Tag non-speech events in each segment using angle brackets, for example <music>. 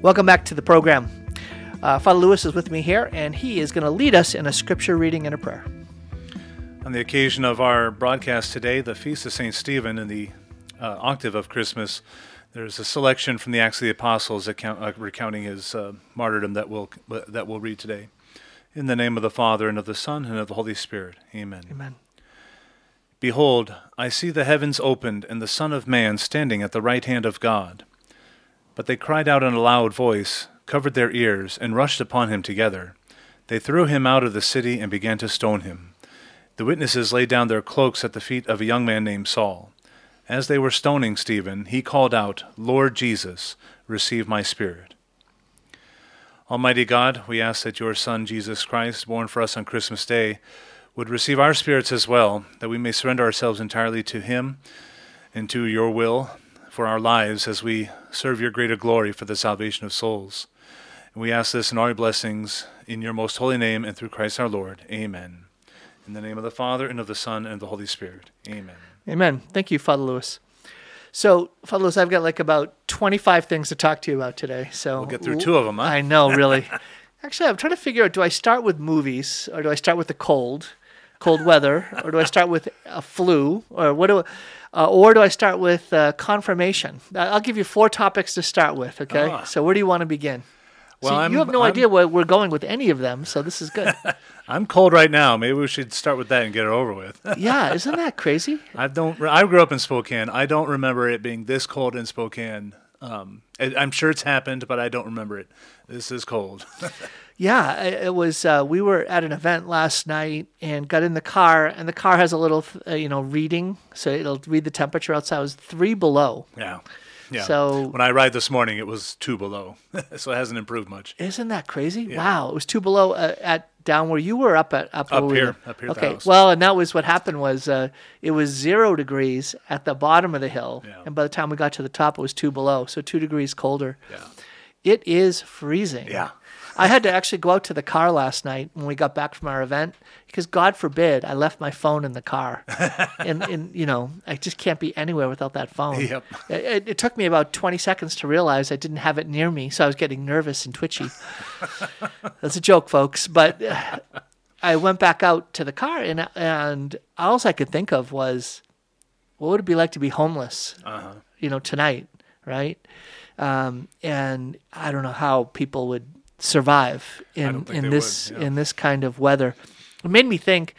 Welcome back to the program. Uh, Father Lewis is with me here, and he is going to lead us in a scripture reading and a prayer. On the occasion of our broadcast today, the Feast of St. Stephen in the uh, octave of Christmas, there's a selection from the Acts of the Apostles account, uh, recounting his uh, martyrdom that we'll, that we'll read today. In the name of the Father, and of the Son, and of the Holy Spirit. Amen. Amen. Behold, I see the heavens opened, and the Son of Man standing at the right hand of God. But they cried out in a loud voice, covered their ears, and rushed upon him together. They threw him out of the city and began to stone him. The witnesses laid down their cloaks at the feet of a young man named Saul. As they were stoning Stephen, he called out, Lord Jesus, receive my spirit. Almighty God, we ask that your Son, Jesus Christ, born for us on Christmas Day, would receive our spirits as well, that we may surrender ourselves entirely to him and to your will for our lives as we serve your greater glory for the salvation of souls. And we ask this in all your blessings, in your most holy name, and through Christ our Lord. Amen. In the name of the Father, and of the Son, and of the Holy Spirit. Amen. Amen. Thank you, Father Lewis. So, Father Lewis, I've got like about 25 things to talk to you about today. So We'll get through two of them, huh? I know, really. <laughs> Actually, I'm trying to figure out do I start with movies or do I start with the cold, cold weather, or do I start with a flu, or what do, uh, or do I start with uh, confirmation? I- I'll give you four topics to start with. Okay. Ah. So where do you want to begin? Well, you have no I'm- idea where we're going with any of them, so this is good. <laughs> I'm cold right now. Maybe we should start with that and get it over with. <laughs> yeah, isn't that crazy? I don't. I grew up in Spokane. I don't remember it being this cold in Spokane. Um, I'm sure it's happened, but I don't remember it. This is cold. <laughs> Yeah, it was. Uh, we were at an event last night and got in the car, and the car has a little, uh, you know, reading, so it'll read the temperature outside. It was three below. yeah. Yeah. So- when I ride this morning, it was two below, <laughs> so it hasn't improved much. Isn't that crazy? Wow, it was two below uh, at down where you were up at up, Up we here, were. up here Okay, well, and that was what happened was uh, it was zero degrees at the bottom of the hill, Yeah. and by the time we got to the top, it was two below, so two degrees colder. Yeah. It is freezing. Yeah. I had to actually go out to the car last night when we got back from our event because God forbid I left my phone in the car. <laughs> and, and, you know, I just can't be anywhere without that phone. Yep. It, it, took me about 20 seconds to realize I didn't have it near me. So I was getting nervous and twitchy. <laughs> That's a joke, folks. But uh, I went back out to the car and, and all I could think of was, what would it be like to be homeless, Uh-huh. you know, tonight, right? Um, and I don't know how people would survive in in this would, yeah. in this kind of weather. It made me think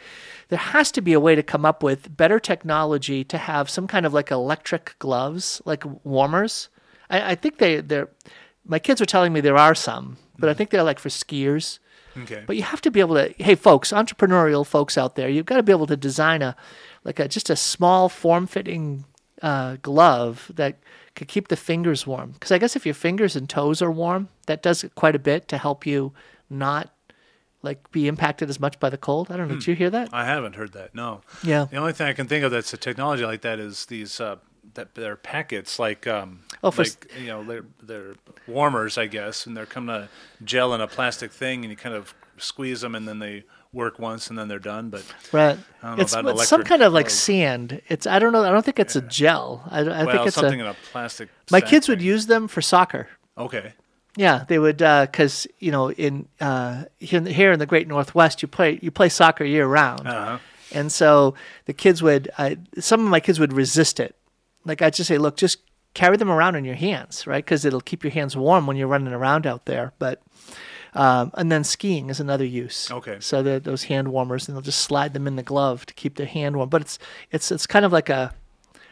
there has to be a way to come up with better technology to have some kind of like electric gloves, like warmers. I, I think they they're my kids are telling me there are some, but I think they're like for skiers. Okay. But you have to be able to. Hey, folks, entrepreneurial folks out there, you've got to be able to design a like a just a small form-fitting uh, glove that could keep the fingers warm. Because I guess if your fingers and toes are warm, that does quite a bit to help you not like be impacted as much by the cold. I don't know. Did you hear that? I haven't heard that. No. Yeah. The only thing I can think of that's a technology like that is these uh, that they're packets like um Oh, for like you know they're they're warmers I guess and they're coming a gel in a plastic thing and you kind of squeeze them and then they work once and then they're done. But Right. I don't know It's, about it's some kind of like glove. sand. It's I don't know. I don't think it's a gel. I, I well, think it's something a. in a plastic. My kids would use them for soccer. Okay. Yeah, they would because you know in uh, here, in the, here in the Great Northwest you play you play soccer year round, Uh-huh. and so the kids would uh, some of my kids would resist it. Like I'd just say, look, just carry them around in your hands, right? Because it'll keep your hands warm when you're running around out there. But um, and then skiing is another use. Okay. So the, those hand warmers, and they'll just slide them in the glove to keep their hand warm. But it's it's it's kind of like a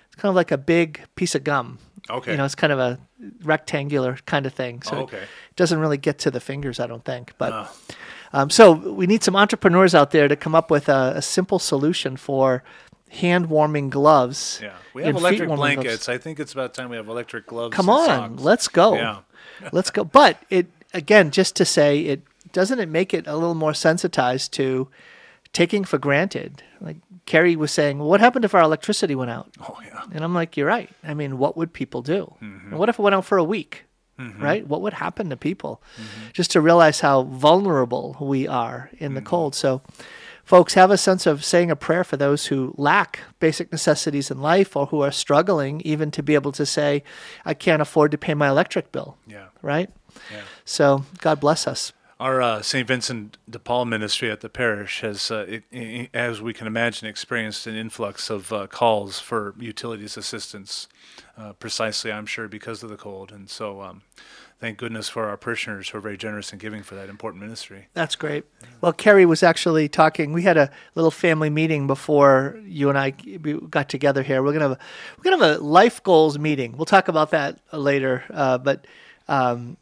it's kind of like a big piece of gum. Okay. You know, it's kind of a rectangular kind of thing. So Oh, okay. it doesn't really get to the fingers, I don't think. But Ah. um, so we need some entrepreneurs out there to come up with a, a simple solution for hand warming gloves. Yeah. We have electric feet-warming gloves. blankets. I think it's about time we have electric gloves. Come on, socks. let's go. Yeah. let's go. But it again, just to say, it doesn't it make it a little more sensitized to taking for granted. Like Carrie was saying, well, what happened if our electricity went out? Oh yeah. And I'm like, you're right. I mean, what would people do? Mm-hmm. And what if it went out for a week? Right? What would happen to people? Mm-hmm. Just to realize how vulnerable we are in the cold. So, folks, have a sense of saying a prayer for those who lack basic necessities in life or who are struggling even to be able to say, I can't afford to pay my electric bill. Yeah. Right? Yeah. So God bless us. Our uh, St. Vincent de Paul ministry at the parish has, uh, it, i as we can imagine, experienced an influx of uh, calls for utilities assistance, uh, precisely, I'm sure, because of the cold. And so, um, thank goodness for our parishioners who are very generous in giving for that important ministry. That's great. Well, Kerry was actually talking. We had a little family meeting before you and I got together here. We're gonna have a, we're gonna have a life goals meeting. We'll talk about that later. Uh, but um,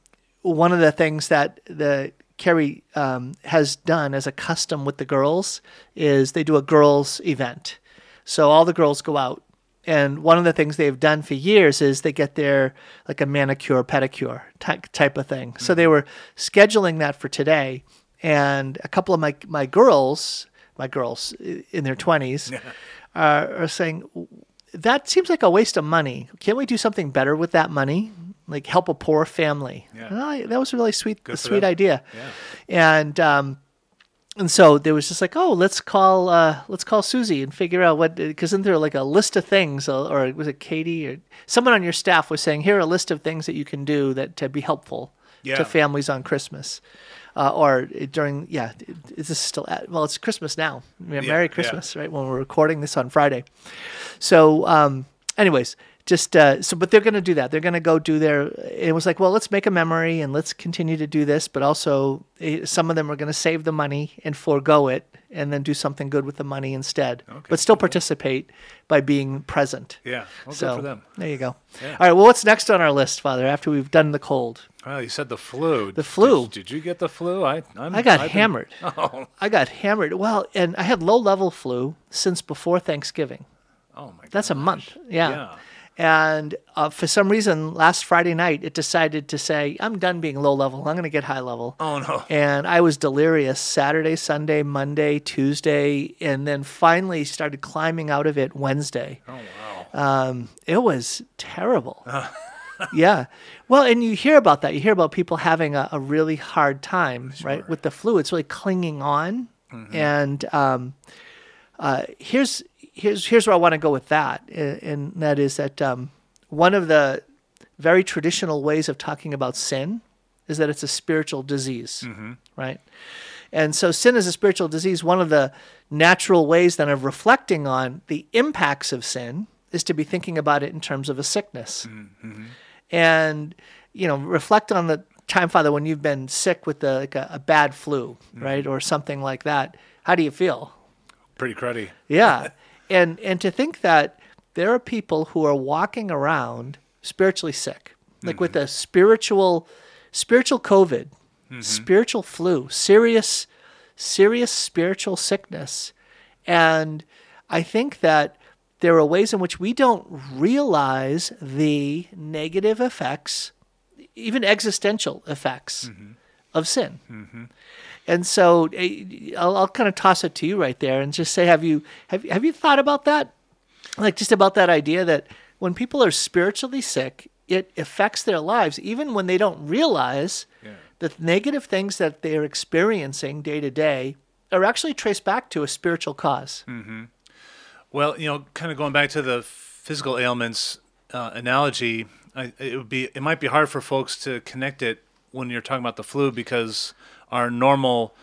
one of the things that the Kerry um, has done as a custom with the girls is they do a girls event. So all the girls go out and one of the things they've done for years is they get their like a manicure pedicure type type of thing. So they were scheduling that for today, and a couple of my my girls, my girls in their twenties, <laughs> are, are saying that seems like a waste of money. Can't we do something better with that money? Like help a poor family. Yeah. I- that was a really sweet, a sweet them. idea. Yeah. And um, and so there was just like, oh, let's call uh, let's call Susie and figure out what because isn't there like a list of things uh, or was it Katie or someone on your staff was saying here are a list of things that you can do that to be helpful Yeah. to families on Christmas. Uh, or during, yeah, is this still at, well, it's Christmas now. Merry. Christmas, right? When we're recording this on Friday. So, um, anyways, just uh, so, but they're going to do that. They're going to go do their. It was like, well, let's make a memory and let's continue to do this, but also eh, some of them are going to save the money and forego it, and then do something good with the money instead, okay. but still participate by being present. Yeah. Well, so good for them. there you go. Yeah. All right. Well, what's next on our list, Father? After we've done the cold, Well, you said the flu. The flu. Did, did you get the flu? I I'm, I got I've been- hammered. <laughs> Oh, I got hammered. Well, and I had low level flu since before Thanksgiving. oh my god. That's a month. Yeah. Yeah. And uh, for some reason, last Friday night, it decided to say, I'm done being low level. I'm going to get high level. Oh no. And I was delirious Saturday, Sunday, Monday, Tuesday, and then finally started climbing out of it Wednesday. Oh wow. Um, it was terrible. <laughs> yeah. Well, and you hear about that. You hear about people having a, a really hard time, right, with the flu. It's really clinging on. And um, uh, here's here's here's where I want to go with that, uh, and that is that um, one of the very traditional ways of talking about sin is that it's a spiritual disease, mm-hmm. right? And so sin is a spiritual disease. One of the natural ways then of reflecting on the impacts of sin is to be thinking about it in terms of a sickness. Mm-hmm. And, you know, reflect on the time, Father, when you've been sick with the, like a, a bad flu, mm-hmm. right? Or something like that. How do you feel? Pretty cruddy. Yeah. <laughs> and and to think that there are people who are walking around spiritually sick, like with mm-hmm. a spiritual spiritual COVID, mm-hmm. spiritual flu, serious serious spiritual sickness. And I think that there are ways in which we don't realize the negative effects, even existential effects mm-hmm. of sin. And so eh, I'll, I'll kind of toss it to you right there and just say, have you have have you thought about that? Like just about that idea that when people are spiritually sick, it affects their lives, even when they don't realize Yeah. that negative things that they're experiencing day to day are actually traced back to a spiritual cause. Well, you know, kind of going back to the physical ailments uh, analogy, I, it would be it might be hard for folks to connect it when you're talking about the flu because our normal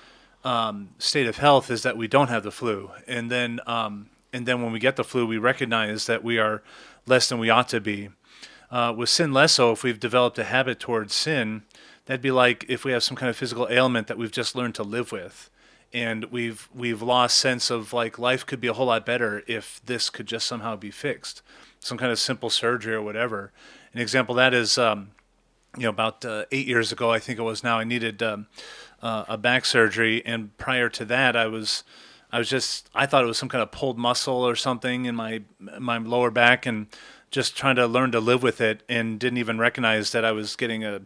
um, state of health is that we don't have the flu, and then um, and then when we get the flu, we recognize that we are less than we ought to be. Uh, with sin less so, if we've developed a habit towards sin, that'd be like if we have some kind of physical ailment that we've just learned to live with, and we've we've lost sense of like life could be a whole lot better if this could just somehow be fixed, some kind of simple surgery or whatever. An example that is, um, you know, about uh, eight years ago, I think it was now, I needed um, uh, a back surgery, and prior to that, I was. I was just I thought it was some kind of pulled muscle or something in my my lower back and just trying to learn to live with it and didn't even recognize that I was getting a,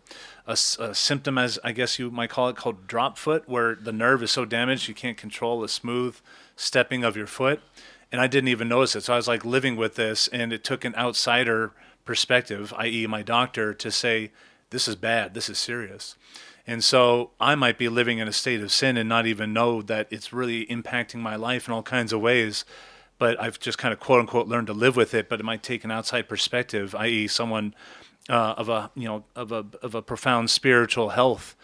a symptom as I guess you might call it called drop foot where the nerve is so damaged you can't control the smooth stepping of your foot and I didn't even notice it so I was like living with this and it took an outsider perspective i.e. my doctor to say this is bad this is serious and so I might be living in a state of sin and not even know that it's really impacting my life in all kinds of ways. But I've just kind of quote unquote learned to live with it. But it might take an outside perspective, i.e., someone uh, of a you know of a of a profound spiritual health,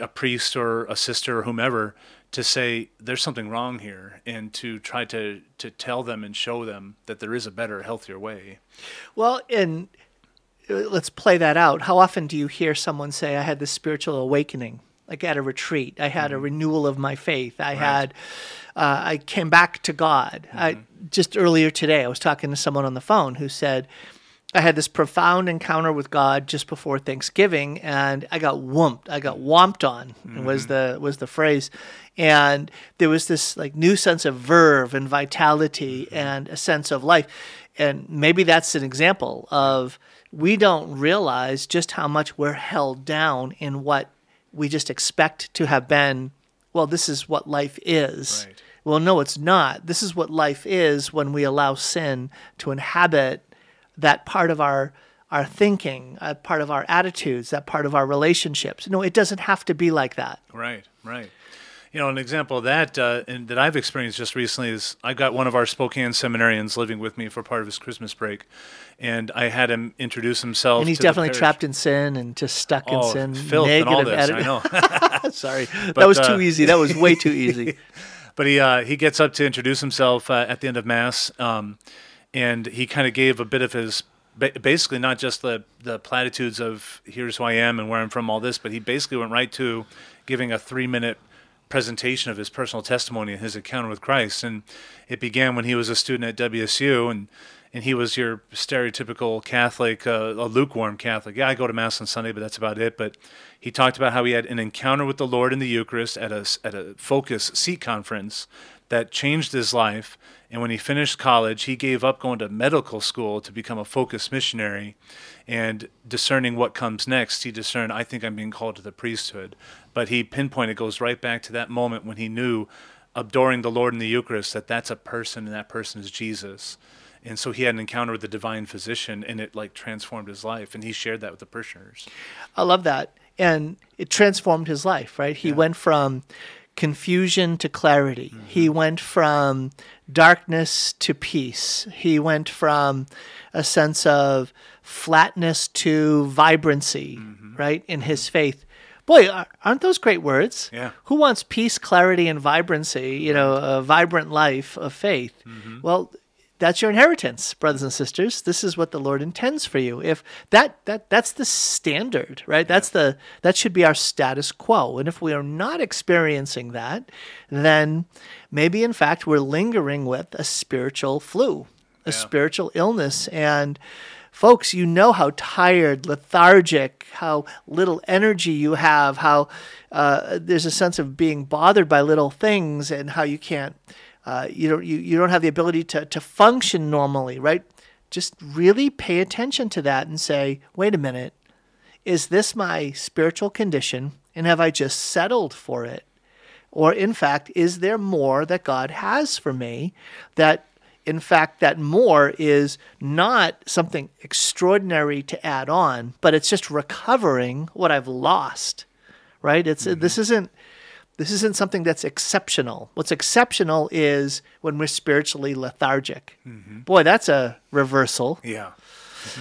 a priest or a sister or whomever, to say there's something wrong here and to try to to tell them and show them that there is a better, healthier way. Well, and let's play that out. How often do you hear someone say, "I had this spiritual awakening"? Like at a retreat, I had a mm-hmm. renewal of my faith. I had, uh, I came back to God. I, mm-hmm. just earlier today, I was talking to someone on the phone who said, I had this profound encounter with God just before Thanksgiving, and I got whumped. I got whomped on. Was mm-hmm. the was the phrase, and there was this like new sense of verve and vitality and a sense of life, and maybe that's an example of we don't realize just how much we're held down in what we just expect to have been. Well, this is what life is. Right. Well, no, it's not. This is what life is when we allow sin to inhabit that part of our our thinking, a part of our attitudes, that part of our relationships. No, it doesn't have to be like that. Right, right. You know, an example of that uh, and that I've experienced just recently is I got one of our Spokane seminarians living with me for part of his Christmas break, and I had him introduce himself. And he's definitely trapped in sin and just stuck oh, in sin. filth and all this. I know. <laughs> Sorry, <laughs> But, that was uh, too easy. That was way too <laughs> easy. But he uh, he gets up to introduce himself uh, at the end of mass, um, and he kind of gave a bit of his basically not just the the platitudes of here's who I am and where I'm from, all this, but he basically went right to giving a three minute presentation of his personal testimony and his encounter with Christ, and it began when he was a student at WSU and. And he was your stereotypical Catholic, uh, a lukewarm Catholic. Yeah, I go to Mass on Sunday, but that's about it. But he talked about how he had an encounter with the Lord in the Eucharist at a, at a Focus SEEK conference that changed his life. And when he finished college, he gave up going to medical school to become a Focus missionary. And discerning what comes next, he discerned, I think I'm being called to the priesthood. But he pinpointed, goes right back to that moment when he knew, adoring the Lord in the Eucharist, that that's a person and that person is Jesus. And so he had an encounter with the divine physician and it like transformed his life. And he shared that with the parishioners. I love that. And it transformed his life, right? He went from confusion to clarity. Mm-hmm. He went from darkness to peace. He went from a sense of flatness to vibrancy, mm-hmm. right, in his mm-hmm. faith. Boy, aren't those great words? Yeah. Who wants peace, clarity, and vibrancy, you know, a vibrant life of faith? Well, that's your inheritance, brothers and sisters. This is what the Lord intends for you. If that that that's the standard, right? That's the that should be our status quo. And if we are not experiencing that, then maybe in fact we're lingering with a spiritual flu, a spiritual illness and folks, you know how tired, lethargic, how little energy you have, how uh, there's a sense of being bothered by little things, and how you can't, uh, you don't, you, you don't have the ability to to function normally, right? Just really pay attention to that and say, wait a minute, is this my spiritual condition, and have I just settled for it? Or, in fact, is there more that God has for me that, in fact, that more is not something extraordinary to add on, but it's just recovering what I've lost, right? It's this isn't this isn't something that's exceptional. What's exceptional is when we're spiritually lethargic. Boy, that's a reversal. Yeah. <laughs>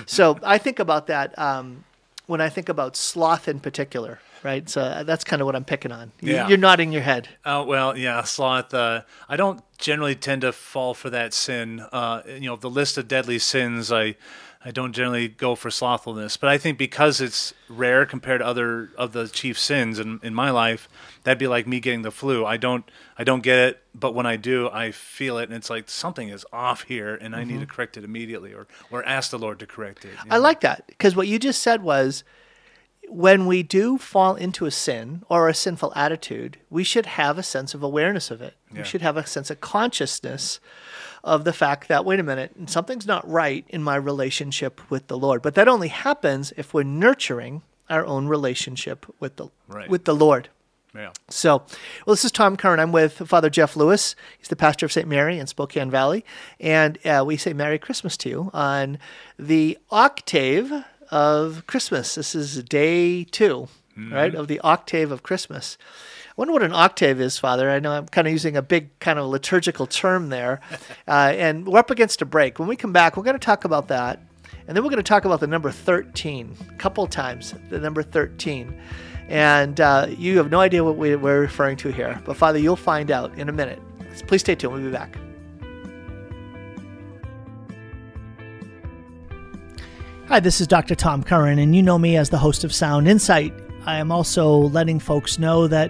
So I think about that um, when I think about sloth in particular, right? So uh, that's kind of what I'm picking on. You- Yeah. You're nodding your head. Oh well, yeah, sloth. Uh, I don't generally tend to fall for that sin. Uh, you know, the list of deadly sins, I, I don't generally go for slothfulness. But I think because it's rare compared to other of the chief sins in, in my life, that'd be like me getting the flu. I don't, I don't get it, but when I do, I feel it, and it's like something is off here, and I need to mm-hmm. correct it immediately, or or ask the Lord to correct it. I know? like that because what you just said was when we do fall into a sin or a sinful attitude, we should have a sense of awareness of it. Yeah. We should have a sense of consciousness of the fact that, wait a minute, something's not right in my relationship with the Lord. But that only happens if we're nurturing our own relationship with the, Right. with the Lord. Yeah. So, well, this is Tom Curran. I'm with Father Jeff Lewis. He's the pastor of St. Mary in Spokane Valley. And uh, we say Merry Christmas to you on the octave of Christmas. This is day 2 right, of the octave of Christmas. I wonder what an octave is, Father. I know I'm kind of using a big kind of liturgical term there. <laughs> Uh, and we're up against a break. When we come back, we're going to talk about that. And then we're going to talk about the number 13 a couple times, the number 13. And uh, you have no idea what we, we're referring to here. But Father, you'll find out in a minute. Please stay tuned. We'll be back. Hi, this is Dr. Tom Curran, and you know me as the host of Sound Insight. I am also letting folks know that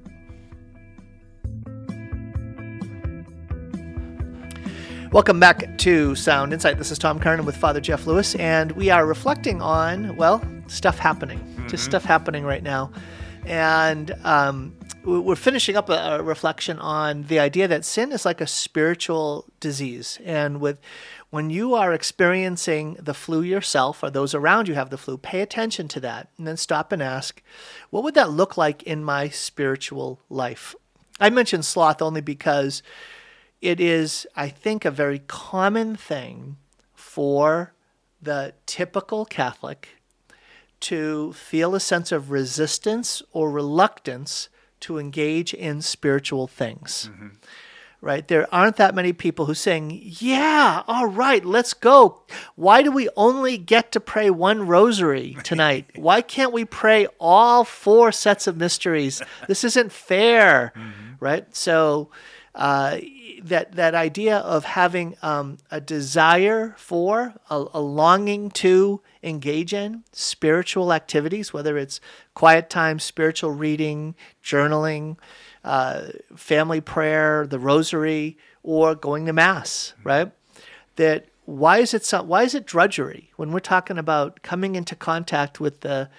Welcome back to Sound Insight. This is Tom Curran with Father Jeff Lewis, and we are reflecting on, well, stuff happening, mm-hmm. just stuff happening right now. And um, we're finishing up a, a, reflection on the idea that sin is like a spiritual disease. And with when you are experiencing the flu yourself or those around you have the flu, pay attention to that and then stop and ask, what would that look like in my spiritual life? I mention sloth only because it is, I think, a very common thing for the typical Catholic to feel a sense of resistance or reluctance to engage in spiritual things. Mm-hmm right? There aren't that many people who saying, "Yeah, all right, let's go." Why do we only get to pray one rosary tonight? Why can't we pray all four sets of mysteries? This isn't fair, <laughs> mm-hmm. right? So uh, that that idea of having um, a desire for, a, a longing to engage in spiritual activities, whether it's quiet time, spiritual reading, journaling uh, family prayer, the rosary, or going to mass, right? That why is it so, why is it drudgery when we're talking about coming into contact with the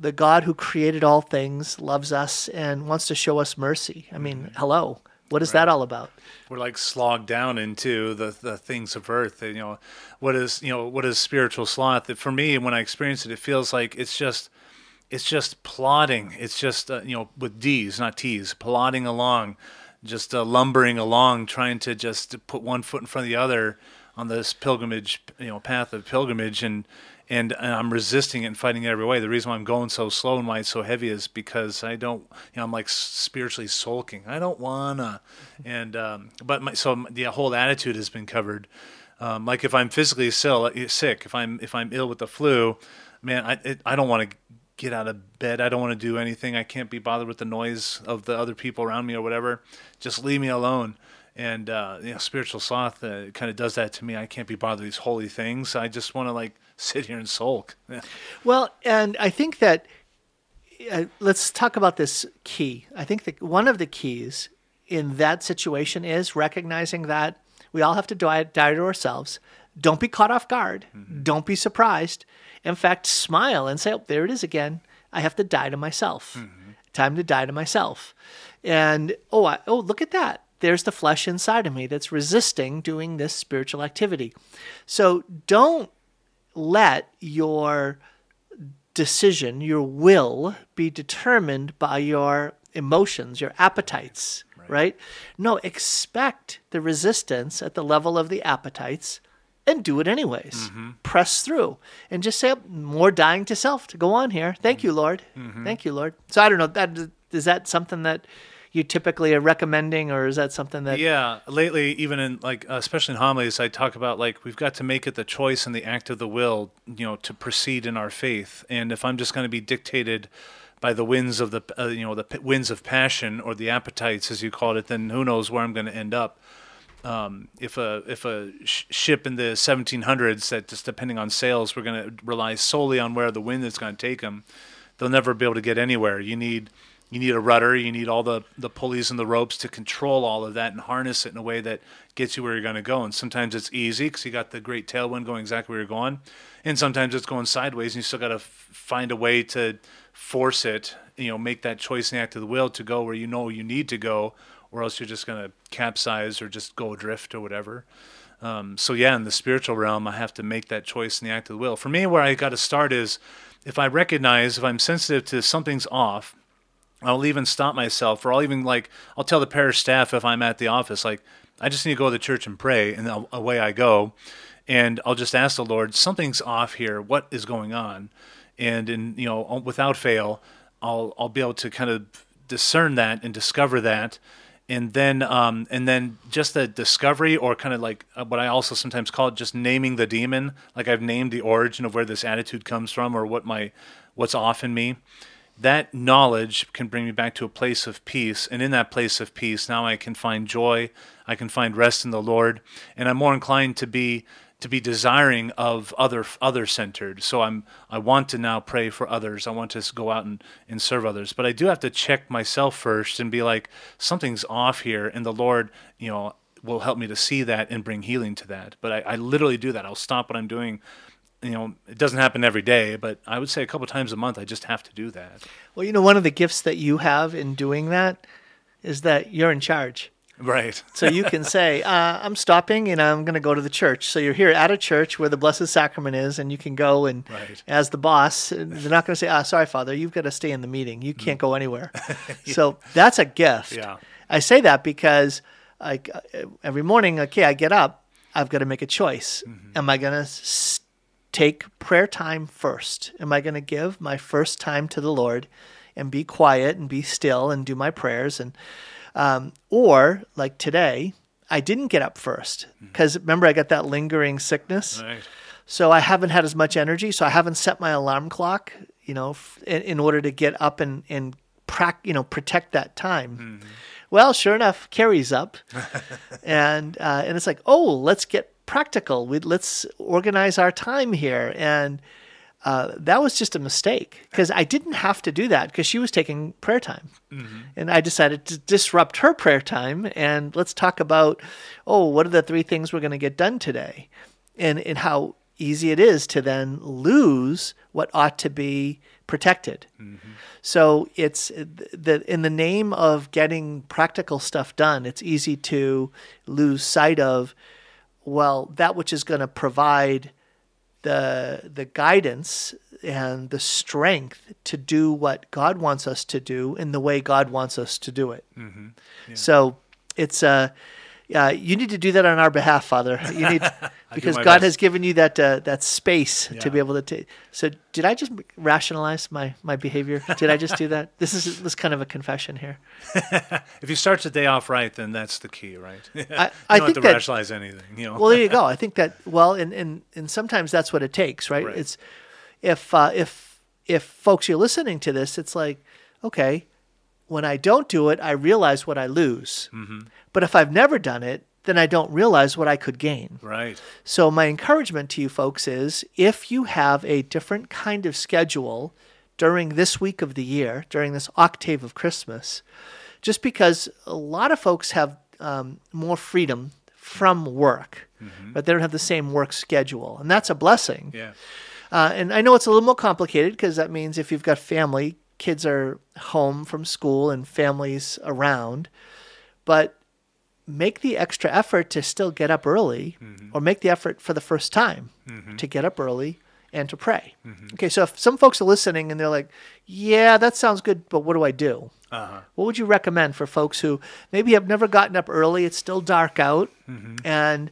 the God who created all things, loves us, and wants to show us mercy? I mean, mm-hmm. hello. What is right. that all about? We're like slogged down into the, the things of earth. And, You know, what is you know what is spiritual sloth? That For me, when I experience it, it feels like it's just it's just plodding. It's just uh, you know with D's, not T's, plodding along, just uh, lumbering along, trying to just put one foot in front of the other on this pilgrimage, you know, path of pilgrimage, and and, and I'm resisting it and fighting it every way. The reason why I'm going so slow and why it's so heavy is because I don't, you know, I'm like spiritually sulking. I don't wanna, and um, but my, so the whole attitude has been covered. Um, like if I'm physically sick, if I'm if I'm ill with the flu, man, I it, I don't want to get out of bed. I don't want to do anything. I can't be bothered with the noise of the other people around me or whatever. Just leave me alone. And uh, you know, spiritual sloth uh, kind of does that to me. I can't be bothered with these holy things. I just want to like sit here and sulk. Yeah. Well, and I think that uh, let's talk about this key. I think that one of the keys in that situation is recognizing that we all have to die, die to ourselves. Don't be caught off guard. Mm-hmm. Don't be surprised in fact, smile and say, oh, there it is again. I have to die to myself. Mm-hmm. Time to die to myself. And oh, I, oh, look at that. There's the flesh inside of me that's resisting doing this spiritual activity. So don't let your decision, your will, be determined by your emotions, your appetites, right? right? No, expect the resistance at the level of the appetites and do it anyways. Mm-hmm. Press through and just say more dying to self to go on here. Thank you, Lord. Mm-hmm. Thank you, Lord. So I don't know that is that something that you typically are recommending, or is that something that? Yeah, lately, even in like especially in homilies, I talk about like we've got to make it the choice and the act of the will, you know, to proceed in our faith. And if I'm just going to be dictated by the winds of the uh, you know the winds of passion or the appetites, as you called it, then who knows where I'm going to end up um, if a if a sh- ship in the 1700s that just depending on sails, we're going to rely solely on where the wind is going to take them, they'll never be able to get anywhere. You need you need a rudder, you need all the the pulleys and the ropes to control all of that and harness it in a way that gets you where you're going to go. And sometimes it's easy because you got the great tailwind going exactly where you're going, and sometimes it's going sideways, and you still got to f- find a way to force it. You know, make that choice and act of the will to go where you know you need to go or else you're just going to capsize or just go adrift or whatever. Um, so yeah, in the spiritual realm, I have to make that choice in the act of the will. For me, where I got to start is if I recognize if I'm sensitive to something's off, I'll even stop myself, or I'll even like I'll tell the parish staff if I'm at the office, like I just need to go to the church and pray, and away I go, and I'll just ask the Lord, something's off here. What is going on? And in you know, without fail, I'll I'll be able to kind of discern that and discover that and then um, and then just the discovery or kind of like uh, what I also sometimes call it just naming the demon like I've named the origin of where this attitude comes from or what my what's off in me that knowledge can bring me back to a place of peace and in that place of peace now I can find joy I can find rest in the Lord and I'm more inclined to be to be desiring of other other centered. So I'm I want to now pray for others. I want to go out and, and serve others. But I do have to check myself first and be like, something's off here and the Lord, you know, will help me to see that and bring healing to that. But I, I literally do that. I'll stop what I'm doing. You know, it doesn't happen every day, but I would say a couple times a month I just have to do that. Well, you know, one of the gifts that you have in doing that is that you're in charge. Right. <laughs> so you can say, uh, I'm stopping and I'm going to go to the church. So you're here at a church where the Blessed Sacrament is, and you can go and, right. as the boss, they're not going to say, ah, sorry, Father, you've got to stay in the meeting. You can't go anywhere. <laughs> yeah. So that's a gift. Yeah. I say that because like every morning, okay, I get up, I've got to make a choice. Mm-hmm. Am I going to take prayer time first? Am I going to give my first time to the Lord and be quiet and be still and do my prayers and um, or like today, I didn't get up first because mm-hmm. remember I got that lingering sickness. Right. So I haven't had as much energy. So I haven't set my alarm clock, you know, in, in order to get up and and prac, you know, protect that time. Mm-hmm. Well, sure enough, Carrie's up, <laughs> and uh, and it's like, oh, let's get practical. We let's organize our time here and uh, that was just a mistake because I didn't have to do that because she was taking prayer time. Mm-hmm. And I decided to disrupt her prayer time and let's talk about, oh, what are the three things we're going to get done today? And, and how easy it is to then lose what ought to be protected. Mm-hmm. So it's that in the name of getting practical stuff done, it's easy to lose sight of, well, that which is going to provide the the guidance and the strength to do what God wants us to do in the way God wants us to do it. Mm-hmm. Yeah. So it's uh, uh, you need to do that on our behalf, Father. You need <laughs> <laughs> because God best. has given you that uh, that space yeah. to be able to take. So did I just rationalize my my behavior? Did I just do that? This is this kind of a confession here. <laughs> if you start the day off right, then that's the key, right? I, I don't think have to that, rationalize anything. You know. well, there you go. I think that well, and and and sometimes that's what it takes, right? right. It's if uh, if if folks you're listening to this, it's like okay when I don't do it, I realize what I lose. Mm-hmm. But if I've never done it, then I don't realize what I could gain. Right. So, my encouragement to you folks is if you have a different kind of schedule during this week of the year, during this octave of Christmas, just because a lot of folks have um, more freedom from work, mm-hmm. but they don't have the same work schedule. And that's a blessing. Yeah. Uh, and I know it's a little more complicated because that means if you've got family, kids are home from school and families around, but make the extra effort to still get up early mm-hmm. or make the effort for the first time mm-hmm. to get up early and to pray. Mm-hmm. Okay, so if some folks are listening and they're like, yeah, that sounds good, but what do I do? Uh-huh. What would you recommend for folks who maybe have never gotten up early? It's still dark out mm-hmm. and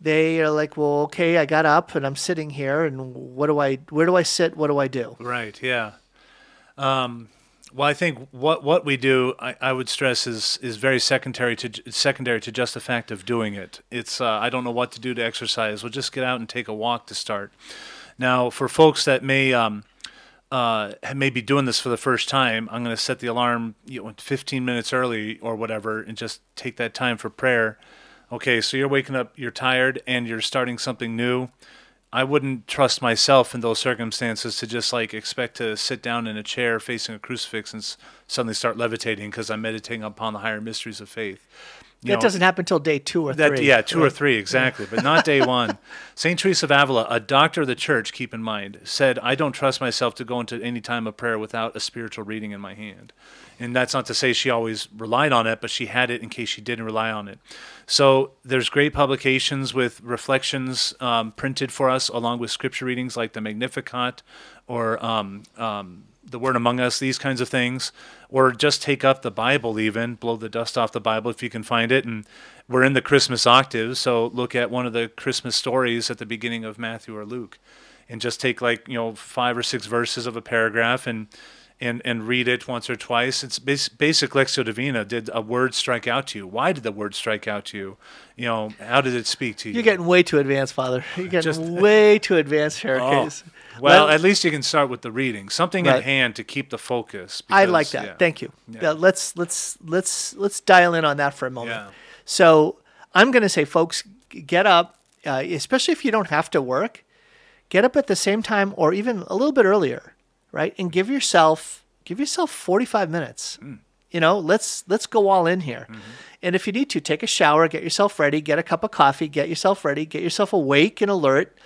they are like, well, okay, I got up and I'm sitting here and what do I, where do I sit? What do I do? Right, yeah. Um, well, I think what what we do, I, I would stress, is is very secondary to secondary to just the fact of doing it. It's uh, I don't know what to do to exercise. We'll just get out and take a walk to start. Now, for folks that may um, uh, may be doing this for the first time, I'm going to set the alarm you know, 15 minutes early or whatever, and just take that time for prayer. Okay, so you're waking up, you're tired, and you're starting something new. I wouldn't trust myself in those circumstances to just like expect to sit down in a chair facing a crucifix and s- suddenly start levitating because I'm meditating upon the higher mysteries of faith. That know, doesn't happen until day two or that three. yeah, two or three exactly, but not day one. <laughs> Saint Teresa of Avila, a doctor of the church, keep in mind, said, "I don't trust myself to go into any time of prayer without a spiritual reading in my hand." And that's not to say she always relied on it, but she had it in case she didn't rely on it. So there's great publications with reflections um, printed for us, along with scripture readings like the Magnificat or um, um, the Word Among Us, these kinds of things, or just take up the Bible, even blow the dust off the Bible if you can find it. And we're in the Christmas octave, so look at one of the Christmas stories at the beginning of Matthew or Luke, and just take like you know five or six verses of a paragraph and and and read it once or twice. It's bas- basic Lectio Divina. Did a word strike out to you? Why did the word strike out to you? You know, how did it speak to you? You're getting way too advanced, Father. You're getting Just- way too advanced here. Oh? Well, Let- at least you can start with the reading, something Right. at hand to keep the focus. I like that. yeah. Thank you. Yeah. Yeah, let's let's let's let's dial in on that for a moment. Yeah. So I'm going to say, folks, get up, uh, especially if you don't have to work. Get up at the same time, or even a little bit earlier, right? And give yourself give yourself 45 minutes. Mm. You know, let's let's go all in here. Mm-hmm. And if you need to, take a shower, get yourself ready, get a cup of coffee, get yourself ready, get yourself awake and alert,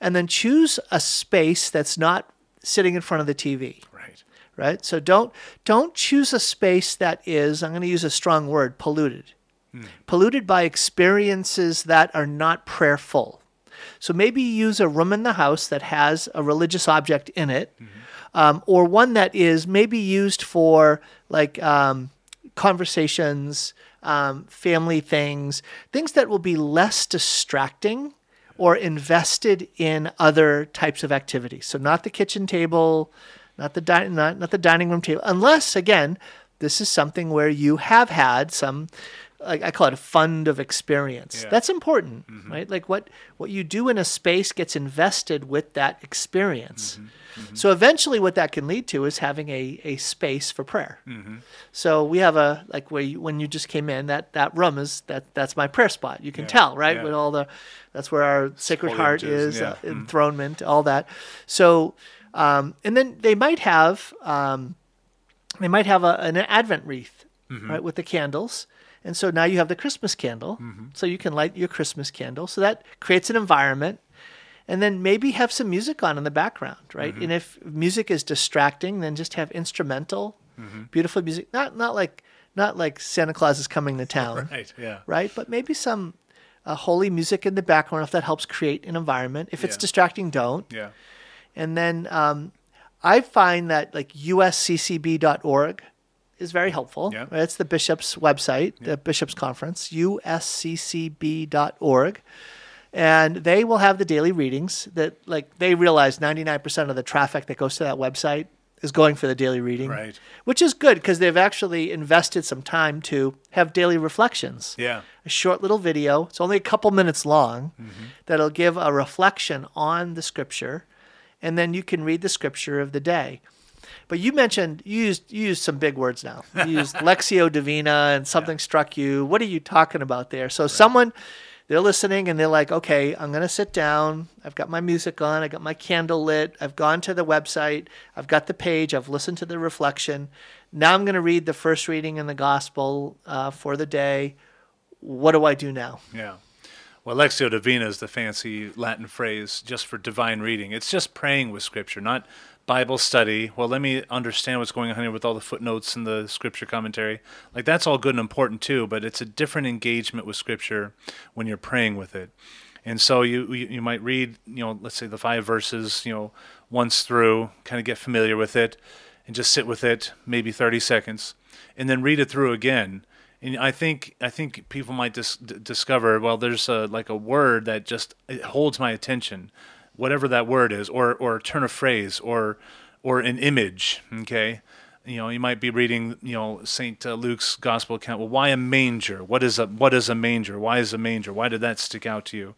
and then choose a space that's not sitting in front of the TV Right. right? So don't don't choose a space that is i'm going to use a strong word polluted. Polluted by experiences that are not prayerful. So maybe use a room in the house that has a religious object in it um, or one that is maybe used for like um, conversations um, family things things that will be less distracting or invested in other types of activities. So not the kitchen table, not the di- not, not the dining room table, unless again this is something where you have had some like I call it a fund of experience. Yeah. That's important, mm-hmm. right? Like what what you do in a space gets invested with that experience. Mm-hmm. So eventually, what that can lead to is having a, a space for prayer. So we have a like where you, when you just came in, that that room is that that's my prayer spot. You can Yeah, tell, right? yeah. With all the that's where our Sacred Holy Heart is, yeah. uh, enthronement, all that. So, um, and then they might have um, they might have a, an Advent wreath, Mm-hmm. right, with the candles. And so now you have the Christmas candle, Mm-hmm. so you can light your Christmas candle. So that creates an environment. And then maybe have some music on in the background, right? Mm-hmm. And if music is distracting, then just have instrumental, Mm-hmm. beautiful music. Not not like not like Santa Claus is coming to town, Right. Yeah. right? But maybe some uh, holy music in the background if that helps create an environment. If it's Yeah. distracting, don't. Yeah. And then um, I find that like usccb.org is very helpful. Yeah. Right? It's the bishop's website, the bishop's conference, usccb.org. And they will have the daily readings that like they realize 99% of the traffic that goes to that website is going for the daily reading. Right. Which is good because they've actually invested some time to have daily reflections Yeah. a short little video. It's only a couple minutes long mm-hmm. that'll give a reflection on the scripture, and then you can read the scripture of the day. But you mentioned you used you used some big words now. You used <laughs> Lectio Divina and something struck you. What are you talking about there? So someone they're listening and they're like, okay, I'm gonna sit down. I've got my music on. I got my candle lit. I've gone to the website. I've got the page. I've listened to the reflection. Now I'm gonna read the first reading in the gospel uh, for the day. What do I do now? Yeah. Well, Lectio Divina is the fancy Latin phrase just for divine reading. It's just praying with Scripture, not Bible study. Well, let me understand what's going on here with all the footnotes and the Scripture commentary. Like, that's all good and important too, but it's a different engagement with Scripture when you're praying with it. And so you, you might read, you know, let's say the five verses, you know, once through, kind of get familiar with it, and just sit with it, maybe 30 seconds, and then read it through again. And I think I think people might dis- discover well, there's a, like a word that just holds my attention, whatever that word is, or or turn of phrase, or or an image. Okay, you know, you might be reading, you know, Saint uh, Luke's gospel account. Well, why a manger? What is a what is a manger? Why is a manger? Why did that stick out to you?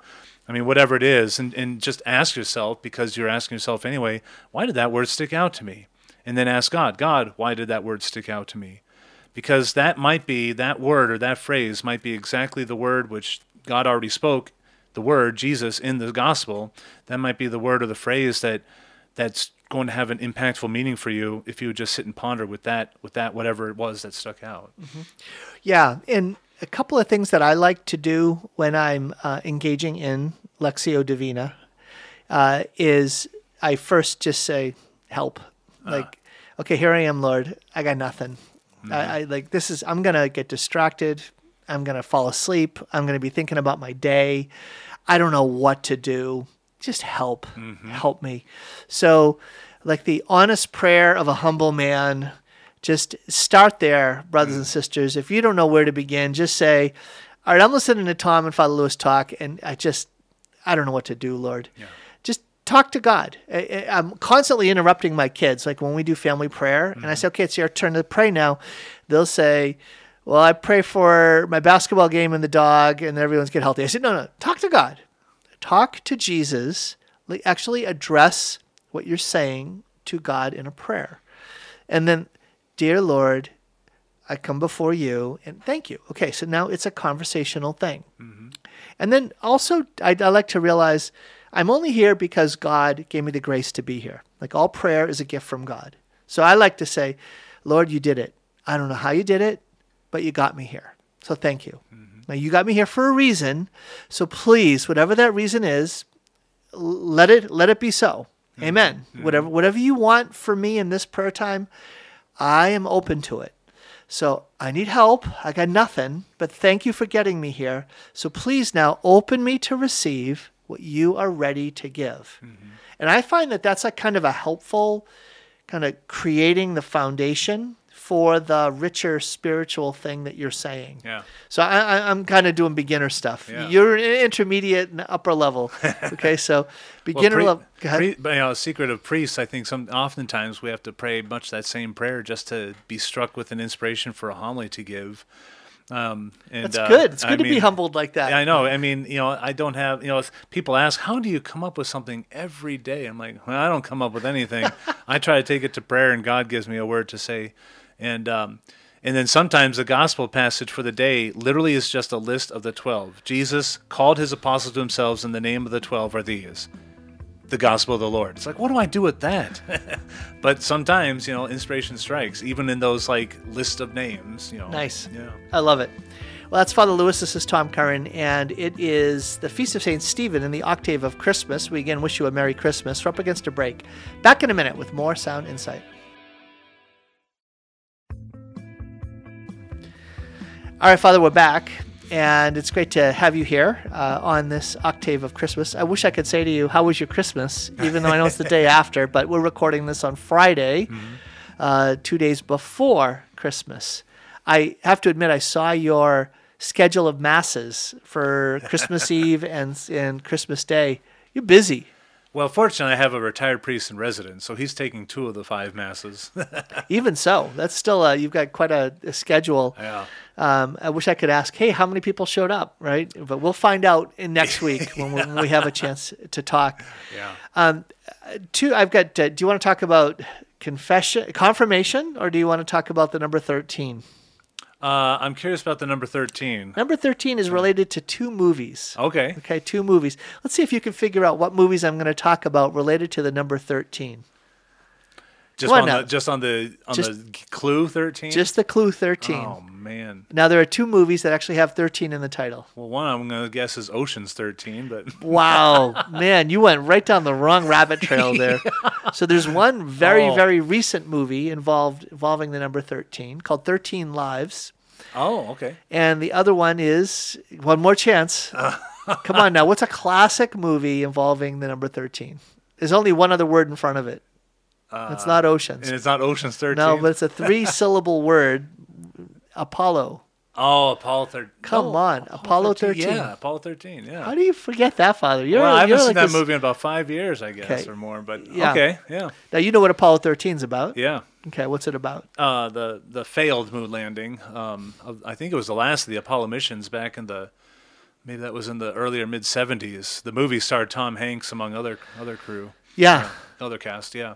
I mean, whatever it is, and, and just ask yourself because you're asking yourself anyway. Why did that word stick out to me? And then ask God, God, why did that word stick out to me? Because that might be that word or that phrase might be exactly the word which God already spoke, the word Jesus in the gospel. That might be the word or the phrase that that's going to have an impactful meaning for you if you would just sit and ponder with that with that whatever it was that stuck out. Yeah, and a couple of things that I like to do when I'm uh, engaging in Lectio Divina uh, is I first just say, "Help!" Like, okay, here I am, Lord. I got nothing. I, I like this is. I'm gonna get distracted. I'm gonna fall asleep. I'm gonna be thinking about my day. I don't know what to do. Just help, mm-hmm. help me. So, like the honest prayer of a humble man. Just start there, brothers and mm. sisters. If you don't know where to begin, just say, "All right, I'm listening to Tom and Father Lewis talk, and I just, I don't know what to do, Lord." Just talk to God. I, I'm constantly interrupting my kids. Like when we do family prayer, and I mm-hmm. say, "Okay, it's your turn to pray now," they'll say, "Well, I pray for my basketball game and the dog, and everyone's get healthy." I said, "No, no, talk to God. Talk to Jesus. Like, actually address what you're saying to God in a prayer, and then, dear Lord." I come before you and thank you. Okay, so now it's a conversational thing. Mm-hmm. And then also, I, I like to realize I'm only here because God gave me the grace to be here. Like all prayer is a gift from God. So I like to say, Lord, you did it. I don't know how you did it, but you got me here. So thank you. Now, you got me here for a reason. So please, whatever that reason is, let it let it be so. Mm-hmm. Amen. Mm-hmm. Whatever whatever you want for me in this prayer time, I am open to it. So I need help. I got nothing, but thank you for getting me here. So please now open me to receive what you are ready to give. Mm-hmm. And I find that that's a kind of a helpful kind of creating the foundation for the richer spiritual thing that you're saying. Yeah. So I, I, I'm kind of doing beginner stuff. Yeah. You're an intermediate and upper level. <laughs> Okay, so beginner pre- level. Go ahead. pre- but, you know, secret of priests. I think some oftentimes we have to pray much that same prayer just to be struck with an inspiration for a homily to give. Um, and, That's uh, good. It's I good to be humbled like that. Yeah, I know. I mean, you know, I don't have, you know, people ask, how do you come up with something every day? I'm like, well, I don't come up with anything. <laughs> I try to take it to prayer and God gives me a word to say. And, um, and then sometimes the gospel passage for the day literally is just a list of the 12. Jesus called his apostles to themselves, and the name of the 12 are these the gospel of the Lord. It's like, what do I do with that? <laughs> but sometimes, you know, inspiration strikes, even in those like list of names, you know. Nice. Yeah. I love it. Well, that's Father Lewis. This is Tom Curran, and it is the Feast of St. Stephen in the octave of Christmas. We again wish you a Merry Christmas. We're up against a break. Back in a minute with more sound insight. All right, Father, we're back, and it's great to have you here uh, on this octave of Christmas. I wish I could say to you, How was your Christmas? even though I know it's the day <laughs> after, but we're recording this on Friday, uh, two days before Christmas. I have to admit, I saw your schedule of masses for Christmas <laughs> Eve and, and Christmas Day. You're busy. Well, fortunately, I have a retired priest in residence, so he's taking two of the five masses. <laughs> Even so, that's still a, you've got quite a, a schedule. yeah. Um, I wish I could ask, hey, how many people showed up, right? But we'll find out in next <laughs> week when, we- when we have a chance to talk. Yeah. Two, I've got. Uh, do you want to talk about confession, confirmation, or do you want to talk about the number thirteen? Uh, I'm curious about the number 13. Number thirteen is related to two movies. Okay. Okay, two movies. Let's see if you can figure out what movies I'm going to talk about related to the number thirteen. Just Come on now. the just on the on Just- the clue 13? Just the clue thirteen. Oh man. Now there are two movies that actually have thirteen in the title. Well, one I'm going to guess is Ocean's 13, but <laughs> Wow, man, you went right down the wrong rabbit trail there. <laughs> So there's one very, Oh. very recent movie involved involving the number 13 called 13 Lives. Oh, okay. And the other one is One More Chance. <laughs> Come on now, what's a classic movie involving the number 13? There's only one other word in front of it. It's not Oceans. And it's not Ocean's 13. No, but it's a three syllable <laughs> word Apollo. Oh, Apollo 13. Come on, Apollo 13. Yeah, Apollo 13. Yeah. How do you forget that, Father? You're, well, I haven't seen like that this- movie in about five years, I guess, Okay. or more. But Yeah. okay, yeah, Now, you know what Apollo 13 is about. yeah. Okay, what's it about? Uh, the the failed moon landing. Um, I think it was the last of the Apollo missions back in the maybe that was in the earlier mid 70s. The movie starred Tom Hanks among other other crew, Yeah. other cast. Yeah.